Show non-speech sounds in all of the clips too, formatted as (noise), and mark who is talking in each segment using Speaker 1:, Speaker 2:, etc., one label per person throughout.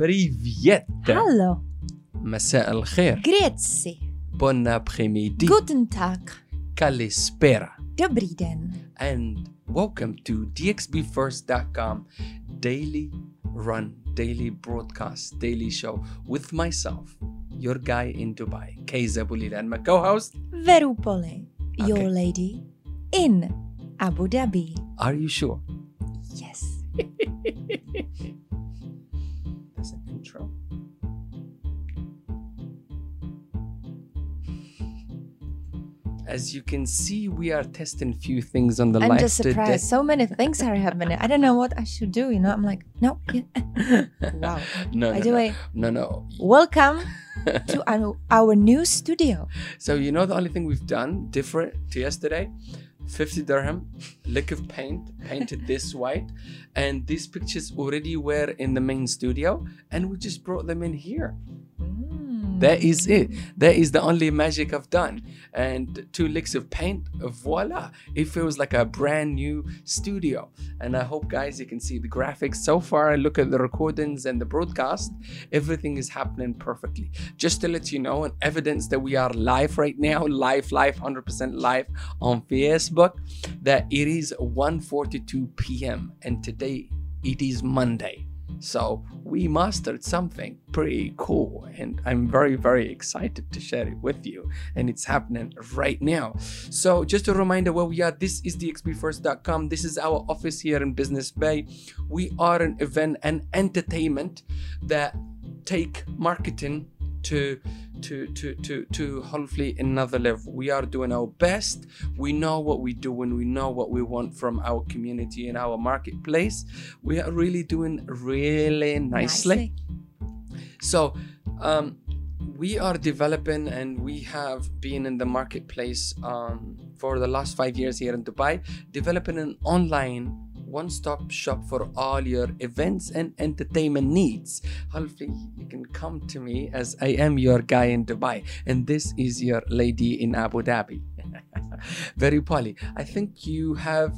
Speaker 1: بريفيت
Speaker 2: Hallo.
Speaker 1: مساء الخير
Speaker 2: Grüezi.
Speaker 1: Bon après-midi
Speaker 2: Guten Tag.
Speaker 1: Kalispera
Speaker 2: Dobrý den.
Speaker 1: and welcome to dxbfirst.com daily run daily broadcast daily show with myself your guy in Dubai Kayza Bulil and my co-host
Speaker 2: Verupole. Your
Speaker 1: Okay.
Speaker 2: lady in Abu Dhabi.
Speaker 1: are you sure
Speaker 2: Yes.
Speaker 1: As you can see, we are testing few things on the
Speaker 2: I'm
Speaker 1: live
Speaker 2: just
Speaker 1: today.
Speaker 2: surprised. So many things are happening. I don't know what I should do. You know, I'm like, no. yeah. (laughs) wow.
Speaker 1: No,
Speaker 2: By
Speaker 1: no,
Speaker 2: the
Speaker 1: no,
Speaker 2: way,
Speaker 1: no, no.
Speaker 2: welcome (laughs) to our, our new studio.
Speaker 1: So you know the only thing we've done different to yesterday, 50 dirham, lick of paint, painted this (laughs) white, and these pictures already were in the main studio, and we just brought them in here.
Speaker 2: Mm.
Speaker 1: That is it. That is the only magic I've done. And two licks of paint, voila. It feels like a brand new studio. And I hope, guys, you can see the graphics. So far, I look at the recordings and the broadcast, everything is happening perfectly. Just to let you know, and evidence that we are live right now, live, live, 100% live on Facebook, that it is 1.42 p.m. And today, it is Monday. So we mastered something pretty cool, and I'm very, very excited to share it with you. And it's happening right now. So just a reminder where we are. This is dxbfirst.com. This is our office here in Business Bay. We are an event and entertainment that take marketing to to to to to hopefully another level. We are doing our best. We know what we do and we know what we want from our community and our marketplace. We are really doing really nicely. So, um, we are developing and we have been in the marketplace um, for the last five years here in Dubai, developing an online one stop shop for all your events and entertainment needs. Hopefully, you can come to me as I am your guy in Dubai, and this is your lady in Abu Dhabi. (laughs) Very poly. I think you have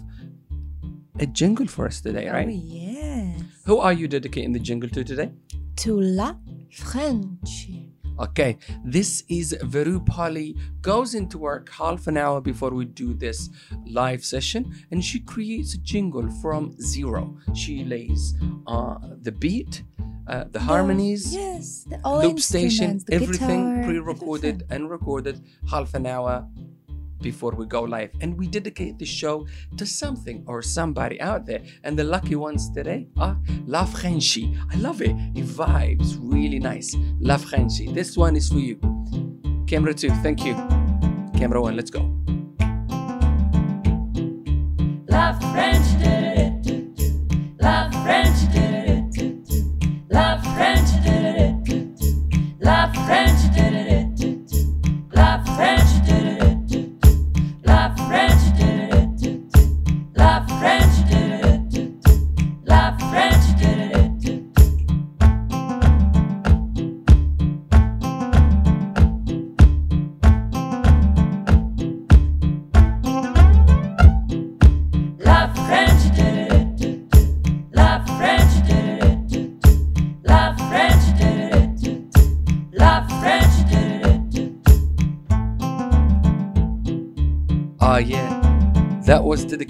Speaker 1: a jingle for us today,
Speaker 2: Oh,
Speaker 1: right?
Speaker 2: yes.
Speaker 1: Who are you dedicating the jingle to today?
Speaker 2: To la Frenchy.
Speaker 1: Okay, this is Veru Polly goes into work half an hour before we do this live session and she creates a jingle from zero. She lays uh, the beat, uh, the harmonies,
Speaker 2: Yes. The all
Speaker 1: loop station, everything pre-recorded and recorded half an hour Mm-hmm. before we go live. And we dedicate the show to something or somebody out there. And the lucky ones today are La Frenchy. I love it. It vibes really nice. La Frenchy. This one is for you. Camera two, thank you. Camera one, let's go.
Speaker 3: La French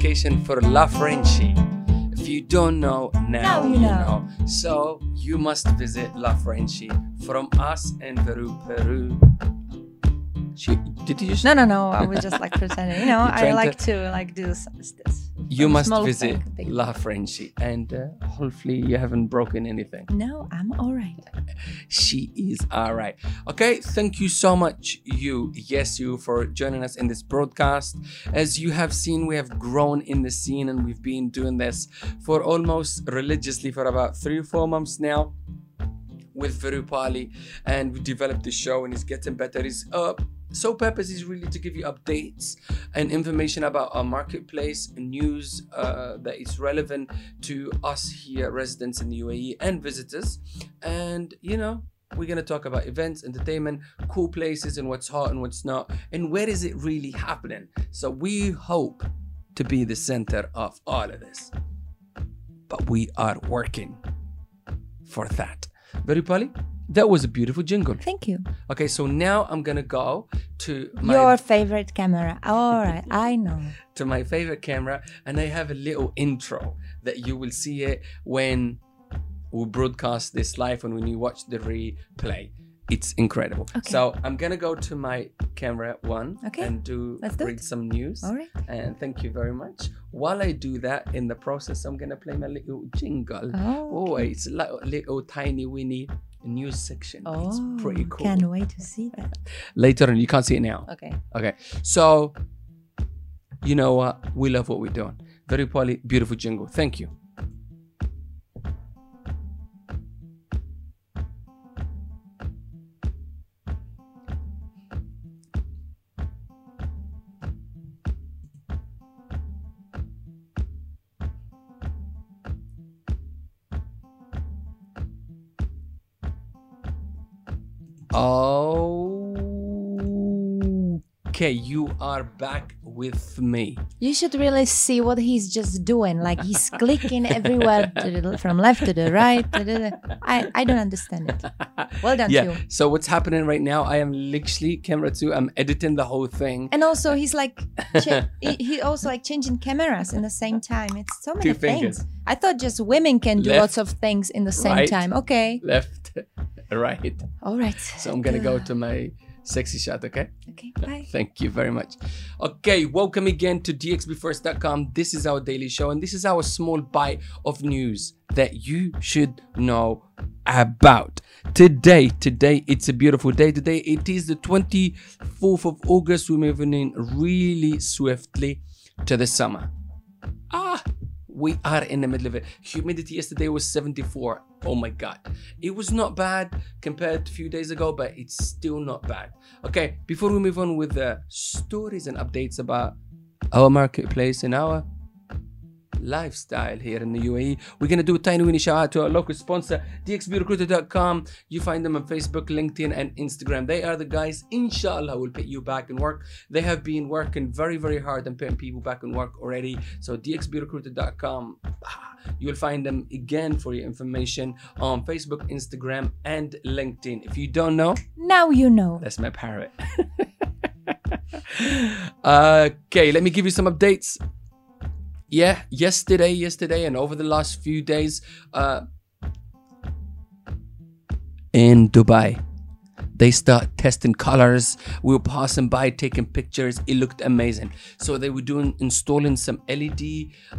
Speaker 1: for La Frenchie. If you don't know, now,
Speaker 2: Now you
Speaker 1: you
Speaker 2: know.
Speaker 1: know. So you must visit La Frenchie from us in Peru, Peru. She, did you just?
Speaker 2: No, no, no. I was just like pretending. You know, (laughs) I like to like do this.
Speaker 1: You must visit
Speaker 2: thing,
Speaker 1: La Frenchy, and uh, hopefully you haven't broken anything.
Speaker 2: No, I'm all right. (laughs)
Speaker 1: She is all right. Okay, thank you so much, you, yes, you, for joining us in this broadcast. As you have seen, we have grown in the scene and we've been doing this for almost religiously for about three or four months now with Virupali, and we developed the show and it's getting better. It's up. So purpose is really to give you updates and information about our marketplace, news uh, that is relevant to us here, residents in the UAE and visitors. And you know, we're gonna talk about events, entertainment, cool places, and what's hot and what's not, and where is it really happening. So we hope to be the center of all of this, but we are working for that. Very Polly, that was a beautiful jingle.
Speaker 2: Thank you.
Speaker 1: Okay, so now I'm gonna go to my
Speaker 2: Your favorite camera. All right, I know. (laughs)
Speaker 1: to my favorite camera, and I have a little intro that you will see it when we broadcast this live and when you watch the replay. It's incredible.
Speaker 2: Okay.
Speaker 1: So I'm gonna go to my camera one
Speaker 2: Okay,
Speaker 1: and do
Speaker 2: let's do
Speaker 1: read
Speaker 2: it.
Speaker 1: some news.
Speaker 2: All right.
Speaker 1: And thank you very much. While I do that, in the process, I'm gonna play my little jingle.
Speaker 2: Oh,
Speaker 1: Oh, it's like a little tiny weeny news section.
Speaker 2: Oh,
Speaker 1: it's pretty cool.
Speaker 2: Can't wait to see that.
Speaker 1: Later on, you can't see it now.
Speaker 2: Okay.
Speaker 1: Okay, so you know what? We love what we're doing. Very poly, beautiful jingle. Thank you. Okay, you are back with me.
Speaker 2: You should really see what he's just doing. Like he's clicking everywhere the, from left to the right. to the- I, I don't understand it. Well done, (laughs)
Speaker 1: yeah. So what's happening right now? I am literally camera two. I'm editing the whole thing.
Speaker 2: And also, he's like, he, he also like changing cameras in the same time. It's so many things. I thought just women can do
Speaker 1: Left,
Speaker 2: lots of things in the same
Speaker 1: right.
Speaker 2: time. Okay.
Speaker 1: Left, (laughs) right.
Speaker 2: All right.
Speaker 1: So I'm gonna go to my sexy shot. Okay.
Speaker 2: Okay. Bye.
Speaker 1: Thank you very much. Okay, welcome again to dxbfirst.com. This is our daily show, and this is our small bite of news that you should know about. Today, today, it's a beautiful day. Today, it is the 24th of August. We're moving in really swiftly to the summer. Ah, we are in the middle of it. Humidity yesterday was 74. Oh my god. It was not bad compared to a few days ago, but it's still not bad. Okay, before we move on with the stories and updates about our marketplace and our lifestyle here in the UAE, we're gonna do a tiny weeny shout out to our local sponsor, dxbrecruiter.com. You find them on Facebook, LinkedIn, and Instagram. They are the guys, inshallah, will put you back in work. They have been working very, very hard and putting people back in work already. So dxbrecruiter.com. (sighs) You will find them again for your information on Facebook, Instagram, and LinkedIn. If you don't know,
Speaker 2: Now you know.
Speaker 1: that's my parrot. (laughs) okay, let me give you some updates. Yeah, yesterday, yesterday, and over the last few days, uh, in Dubai, they start testing colors. We were passing by, taking pictures. It looked amazing. So they were doing installing some LED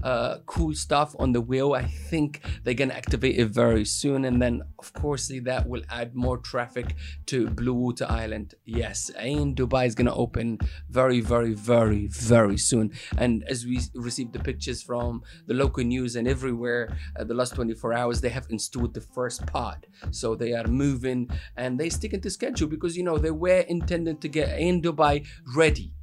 Speaker 1: uh, cool stuff on the wheel. I think they're gonna activate it very soon, and then of course that will add more traffic to Blue Water Island. Yes, Ain Dubai is gonna open very, very, very, very soon. And as we received the pictures from the local news and everywhere, uh, the last 24 hours, they have installed the first pod. So they are moving and they stick into schedule because you know they were intended to get Ain Dubai ready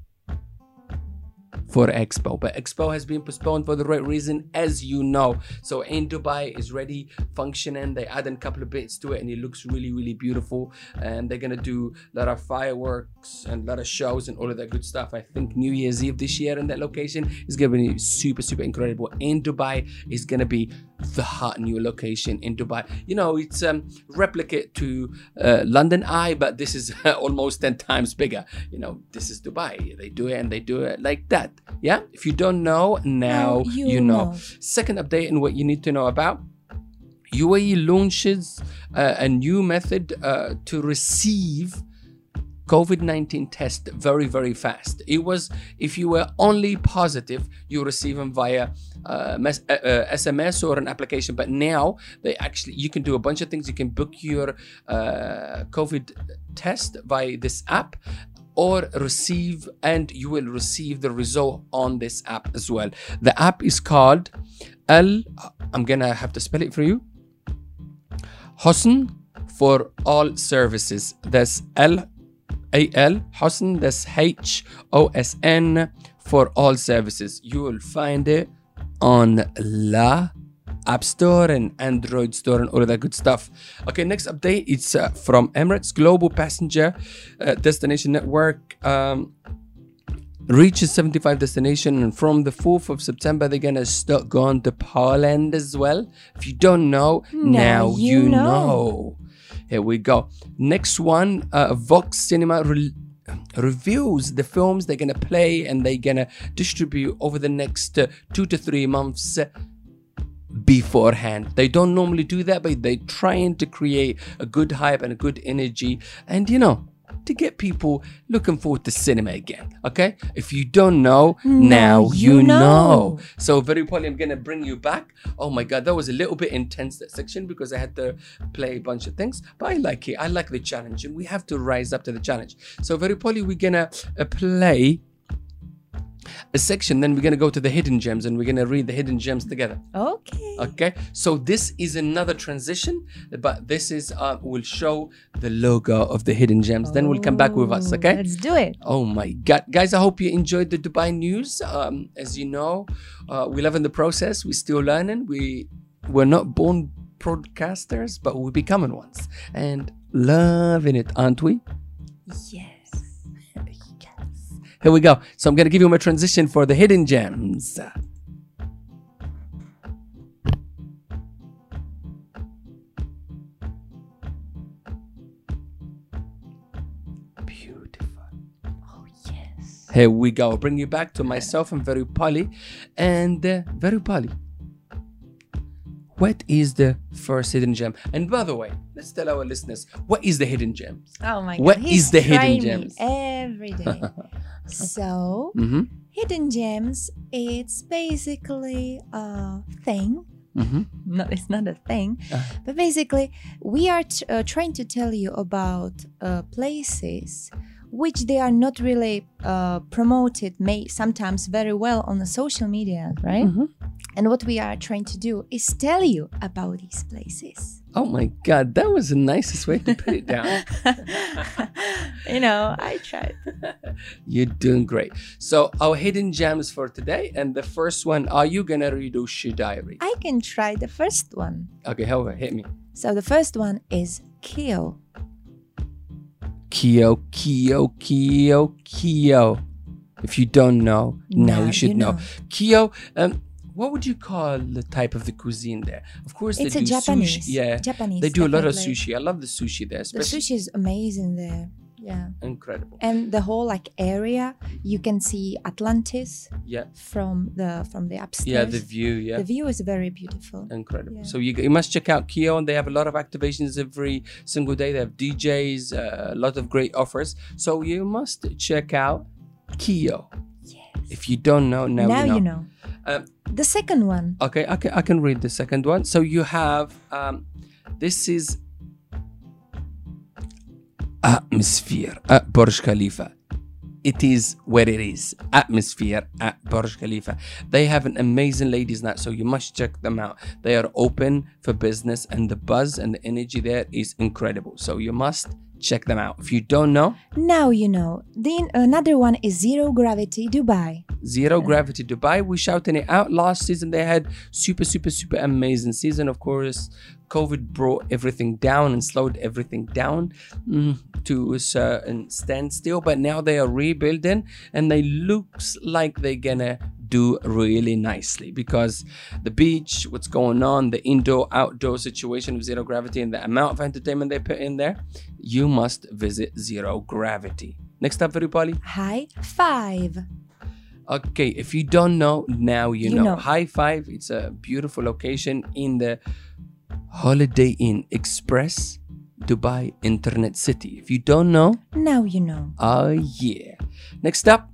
Speaker 1: for Expo, but Expo has been postponed for the right reason, as you know. So Ain Dubai is ready, functioning. They added a couple of bits to it, and it looks really, really beautiful. And they're gonna do a lot of fireworks and a lot of shows and all of that good stuff. I think New Year's Eve this year in that location is gonna be super, super incredible. Ain Dubai is gonna be the hot new location in Dubai. You know, it's um replicate to uh, London Eye, but this is (laughs) almost ten times bigger. You know, this is Dubai. They do it and they do it like that. Yeah. If you don't know, now
Speaker 2: Now you
Speaker 1: you know.
Speaker 2: know.
Speaker 1: Second update and what you need to know about. UAE launches uh, a new method uh, to receive COVID 19 test very, very fast. It was if you were only positive, you receive them via uh, mes- uh, uh, SMS or an application. But now they actually, you can do a bunch of things. You can book your uh, COVID test via this app or receive and you will receive the result on this app as well. The app is called L, I'm gonna have to spell it for you. Hosn for all services. That's L A L Hosn. That's H O S N for all services. You will find it on La App Store and Android Store and all of that good stuff. Okay, next update it's uh, from Emirates Global Passenger uh, Destination Network. Um, reaches 75 destination and from the 4th of september they're gonna start going to poland as well if you don't know now,
Speaker 2: you
Speaker 1: know.
Speaker 2: know.
Speaker 1: Here we go. Next one, uh, Vox Cinema re- reviews the films they're gonna play and they're gonna distribute over the next uh, two to three months beforehand. They don't normally do that, but they're trying to create a good hype and a good energy, and you know, to get people looking forward to cinema again. Okay, if you don't know, now you,
Speaker 2: you
Speaker 1: know.
Speaker 2: know.
Speaker 1: So very probably I'm gonna bring you back. Oh my god, that was a little bit intense that section because I had to play a bunch of things, but I like it. I like the challenge, and we have to rise up to the challenge. So very probably we're gonna uh, play. A section, then we're gonna go to the hidden gems and we're gonna read the hidden gems together.
Speaker 2: Okay.
Speaker 1: Okay, so this is another transition, but this is uh, will show the logo of the hidden gems. Then we'll come back with us.
Speaker 2: Oh,
Speaker 1: Okay.
Speaker 2: Let's do it.
Speaker 1: Oh my God, guys! I hope you enjoyed the Dubai news. Um, as you know, uh, we love in the process. We're still learning. We we're not born broadcasters, but we're becoming ones, and loving it, aren't we?
Speaker 2: Yes.
Speaker 1: Here we go. So I'm gonna give you my transition for the hidden gems. Beautiful.
Speaker 2: Oh yes.
Speaker 1: Here we go. Bring you back to myself and Very Polly. And uh, Very Polly, what is the first hidden gem? And by the way, let's tell our listeners what is the hidden gems?
Speaker 2: Oh my
Speaker 1: What
Speaker 2: god.
Speaker 1: is the hidden gems?
Speaker 2: Every day. (laughs) so
Speaker 1: Mm-hmm.
Speaker 2: hidden gems, it's basically a thing.
Speaker 1: Mm-hmm.
Speaker 2: No, it's not a thing,
Speaker 1: Uh.
Speaker 2: but basically, we are t- uh, trying to tell you about uh, places which they are not really uh, promoted, may sometimes very well on the social media, right?
Speaker 1: Mhm.
Speaker 2: And what we are trying to do is tell you about these places.
Speaker 1: Oh my God, that was the nicest way to put it down. (laughs)
Speaker 2: you know, I tried. (laughs)
Speaker 1: You're doing great. So our hidden gems for today, and the first one, are you gonna read or should I
Speaker 2: can try the first one.
Speaker 1: Okay, however, hit me.
Speaker 2: So the first one is Kio.
Speaker 1: Kyo, Kyo, Kyo, Kyo. If you don't know, now
Speaker 2: Now
Speaker 1: you should
Speaker 2: you
Speaker 1: know.
Speaker 2: know.
Speaker 1: Kyo, um, what would you call the type of the cuisine there? Of course,
Speaker 2: It's
Speaker 1: they
Speaker 2: a
Speaker 1: do
Speaker 2: Japanese.
Speaker 1: sushi. Yeah,
Speaker 2: Japanese.
Speaker 1: they do a lot of sushi. I love the sushi there,
Speaker 2: The sushi is amazing there. Yeah.
Speaker 1: incredible.
Speaker 2: And the whole like area, you can see Atlantis
Speaker 1: Yeah,
Speaker 2: from the from the upstairs.
Speaker 1: yeah, the view. Yeah,
Speaker 2: The view is very beautiful.
Speaker 1: incredible.
Speaker 2: Yeah.
Speaker 1: So you, you must check out Kyo, and they have a lot of activations every single day. They have DJs, uh, a lot of great offers. So you must check out Kyo.
Speaker 2: Yes.
Speaker 1: If you don't know, now,
Speaker 2: now
Speaker 1: you know.
Speaker 2: you know.
Speaker 1: Um,
Speaker 2: The second one.
Speaker 1: Okay, I can, I can read the second one. So you have um, this is atmosphere at Burj Khalifa. It is where it is. Atmosphere at Burj Khalifa. They have an amazing ladies' night, so you must check them out. They are open for business, and the buzz and the energy there is incredible. So you must check them out. If you don't know,
Speaker 2: Now you know. Then another one is Zero Gravity Dubai.
Speaker 1: Zero Gravity Dubai. We shouting it out. Last season they had super, super, super amazing season. Of course, COVID brought everything down and slowed everything down mm, to a certain standstill. But now they are rebuilding, and they looks like they're gonna do really nicely because the beach, what's going on, the indoor outdoor situation of Zero Gravity, and the amount of entertainment they put in there, you must visit Zero Gravity. Next up, everybody.
Speaker 2: High five.
Speaker 1: Okay, if you don't know, now you,
Speaker 2: You
Speaker 1: know.
Speaker 2: know.
Speaker 1: High Five, it's a beautiful location in the Holiday Inn Express, Dubai Internet City. If you don't know,
Speaker 2: Now you know.
Speaker 1: oh yeah. Next up,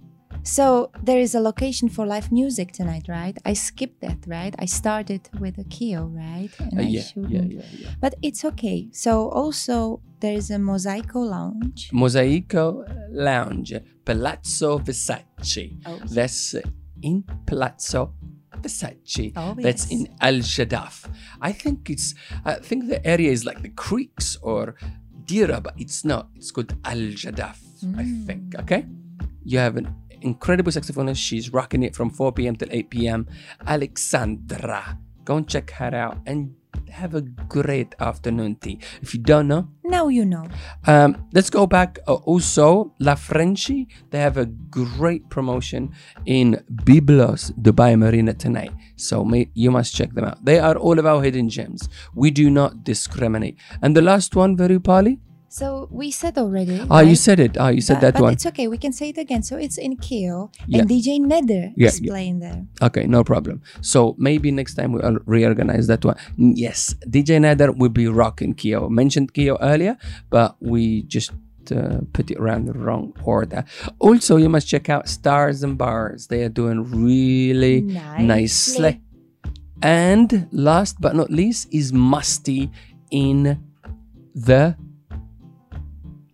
Speaker 2: So there is a location for live music tonight, right? I skipped that, right? I started with a Kyo, right? And
Speaker 1: uh,
Speaker 2: I
Speaker 1: yeah, yeah, yeah, yeah.
Speaker 2: But it's okay. So also there is a Mosaico Lounge.
Speaker 1: Mosaico Lounge, Palazzo Versace.
Speaker 2: Oh,
Speaker 1: That's in Palazzo Versace.
Speaker 2: Oh,
Speaker 1: That's in Al Jaddaf. I think it's. I think the area is like the creeks or Deira, but it's not. It's called Al Jaddaf. I think.
Speaker 2: Mm.
Speaker 1: Okay. You have an incredible saxophonist. She's rocking it from 4 p.m. till 8 p.m. Alexandra. Go and check her out and have a great afternoon tea. If you don't know,
Speaker 2: Now you know.
Speaker 1: um, let's go back. Uh, also, La Frenchie, they have a great promotion in Byblos Dubai Marina tonight. So may, you must check them out. They are all about hidden gems. We do not discriminate. And the last one, very Pali.
Speaker 2: So we said already.
Speaker 1: Ah, you said it. Ah, you said
Speaker 2: but,
Speaker 1: that
Speaker 2: but
Speaker 1: one.
Speaker 2: it's okay. We can say it again. So it's in Kyo,
Speaker 1: Yeah.
Speaker 2: and DJ Nader
Speaker 1: Yeah,
Speaker 2: is
Speaker 1: yeah.
Speaker 2: playing there.
Speaker 1: Okay, no problem. So maybe next time we'll reorganize that one. Yes, DJ Nader will be rocking Kyo. Mentioned Kyo earlier, but we just uh, put it around the wrong order. Also, you must check out Stars and Bars. They are doing really
Speaker 2: Nicely.
Speaker 1: nicely. And last but not least is Musty in the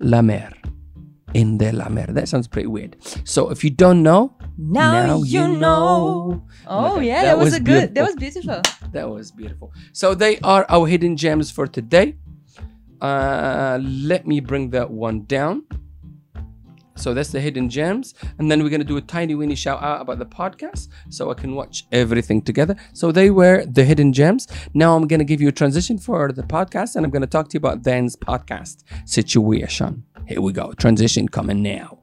Speaker 1: La Mer. In the La Mer. That sounds pretty weird. So if you don't know,
Speaker 2: Now, you know.
Speaker 4: Oh
Speaker 1: Okay,
Speaker 4: yeah,
Speaker 1: that
Speaker 4: that, was,
Speaker 1: was
Speaker 4: a good. That was beautiful.
Speaker 1: That was beautiful. So they are our hidden gems for today. Uh, let me bring that one down. So that's the hidden gems, and then we're gonna do a tiny weeny shout out about the podcast, so I can watch everything together. So they were the hidden gems. Now I'm gonna give you a transition for the podcast, and I'm gonna talk to you about Dan's podcast situation. Here we go. Transition coming now.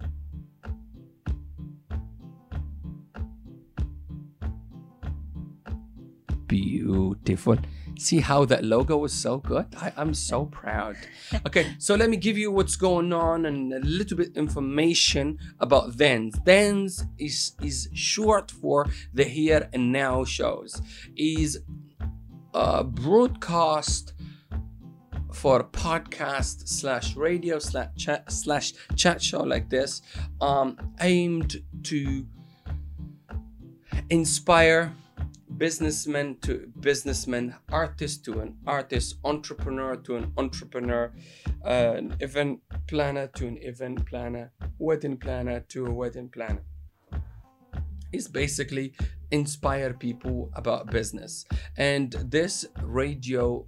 Speaker 1: Beautiful. See how that logo was so good? I, I'm so proud. (laughs) Okay, so let me give you what's going on and a little bit information about Thens. Thens is is short for the here and now shows. Is a broadcast for podcast slash radio slash chat slash chat show like this, um, aimed to inspire businessmen to businessman, artist to an artist, entrepreneur to an entrepreneur, uh, an event planner to an event planner, wedding planner to a wedding planner. Is basically inspire people about business. And this radio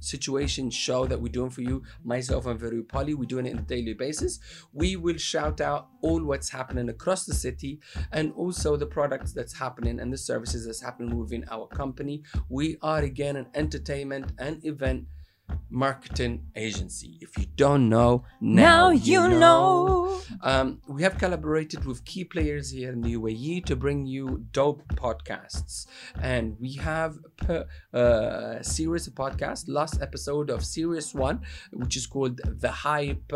Speaker 1: situation show that we're doing for you, myself and Veru Pali, we're doing it on a daily basis. We will shout out all what's happening across the city and also the products that's happening and the services that's happening within our company. We are again an entertainment and event marketing agency. If you don't know, now,
Speaker 2: Now you know.
Speaker 1: um, we have collaborated with key players here in the UAE to bring you dope podcasts, and we have per, uh, series of podcasts. Last episode of series one, which is called the Hype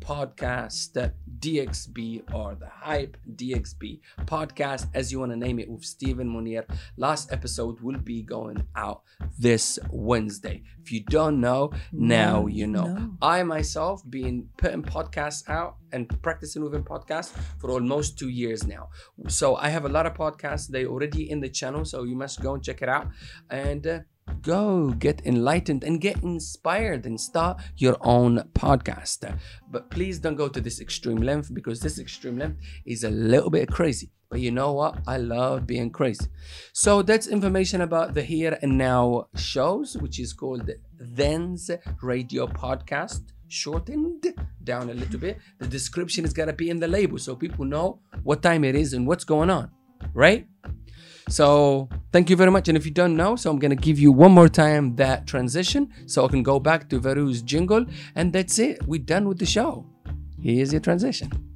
Speaker 1: Podcast DXB or the Hype DXB podcast, as you want to name it, with Stephen Munir. Last episode will be going out this Wednesday. If you don't know, now
Speaker 2: Now
Speaker 1: you know.
Speaker 2: know.
Speaker 1: I myself been putting podcasts out and practicing within podcasts for almost two years now. So I have a lot of podcasts. They already in the channel, so you must go and check it out and uh, go get enlightened and get inspired and start your own podcast. But please don't go to this extreme length because this extreme length is a little bit crazy. But you know what? I love being crazy. So that's information about the here and now shows, which is called Then's Radio Podcast, shortened down a little bit. The description is gonna be in the label so people know what time it is and what's going on, right? So thank you very much. And if you don't know, so I'm gonna give you one more time that transition so I can go back to Veru's jingle, and that's it. We're done with the show. Here's your transition.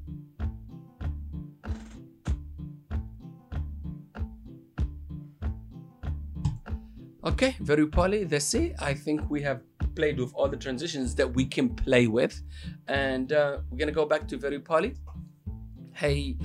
Speaker 1: Okay, very poly. That's it. I think we have played with all the transitions that we can play with, and uh, we're gonna go back to very poly. Hey,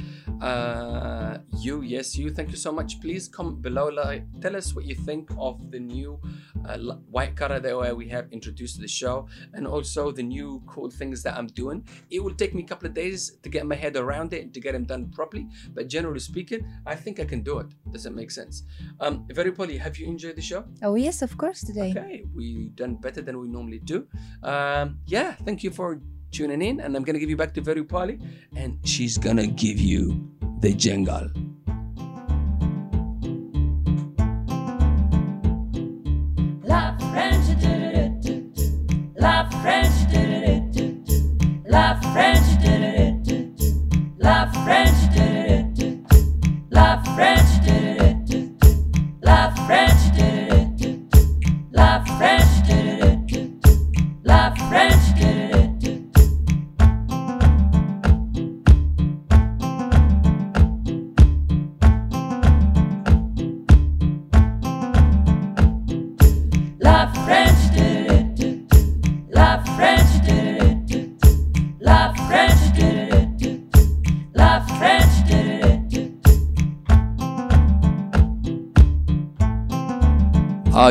Speaker 1: uh, you, yes, you. Thank you so much. Please comment below. Like, tell us what you think of the new uh, white color that we have introduced to the show, and also the new cool things that I'm doing. It will take me a couple of days to get my head around it to get them done properly. But generally speaking, I think I can do it. Does it make sense? Um, very poly. Have you enjoyed the show?
Speaker 2: Oh yes, of course today.
Speaker 1: Okay, we done better than we normally do. Um, yeah, thank you for tuning in, and I'm gonna give you back to Veru Pali, and she's gonna give you the jingle.
Speaker 3: La French. La French. La French. La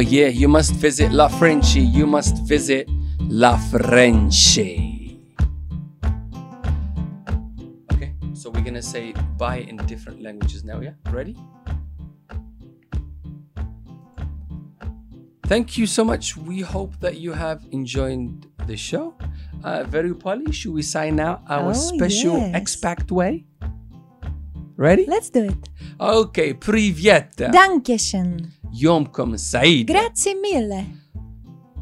Speaker 1: yeah, you must visit La Frenchy. You must visit La Frenchy. Okay, so we're gonna say bye in different languages now, yeah? Ready? Thank you so much. We hope that you have enjoyed the show. Uh, very Polly, should we sign out our
Speaker 2: Oh,
Speaker 1: special
Speaker 2: yes.
Speaker 1: expat way? Ready?
Speaker 2: Let's do it.
Speaker 1: Okay, привет.
Speaker 2: Dankeschön.
Speaker 1: يومكم سعيد.
Speaker 2: Grazie mille.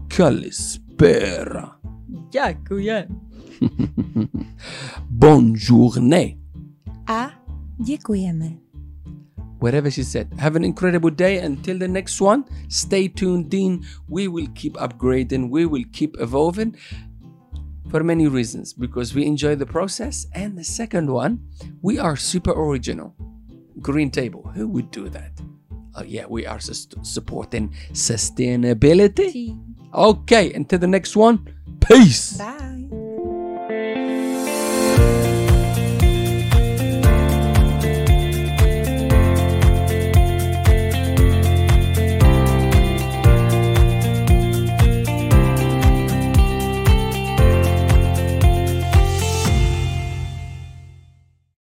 Speaker 1: Kalispera.
Speaker 2: Dziękuję. (laughs)
Speaker 1: Bonne journée.
Speaker 2: A dziękujemy.
Speaker 1: Whatever she said. Have an incredible day. Until the next one, stay tuned in. We will keep upgrading. We will keep evolving for many reasons because we enjoy the process. And the second one, we are super original. Green Table. Who would do that? Oh, yeah, we are supporting sustainability. Okay, until the next one, peace.
Speaker 2: Bye.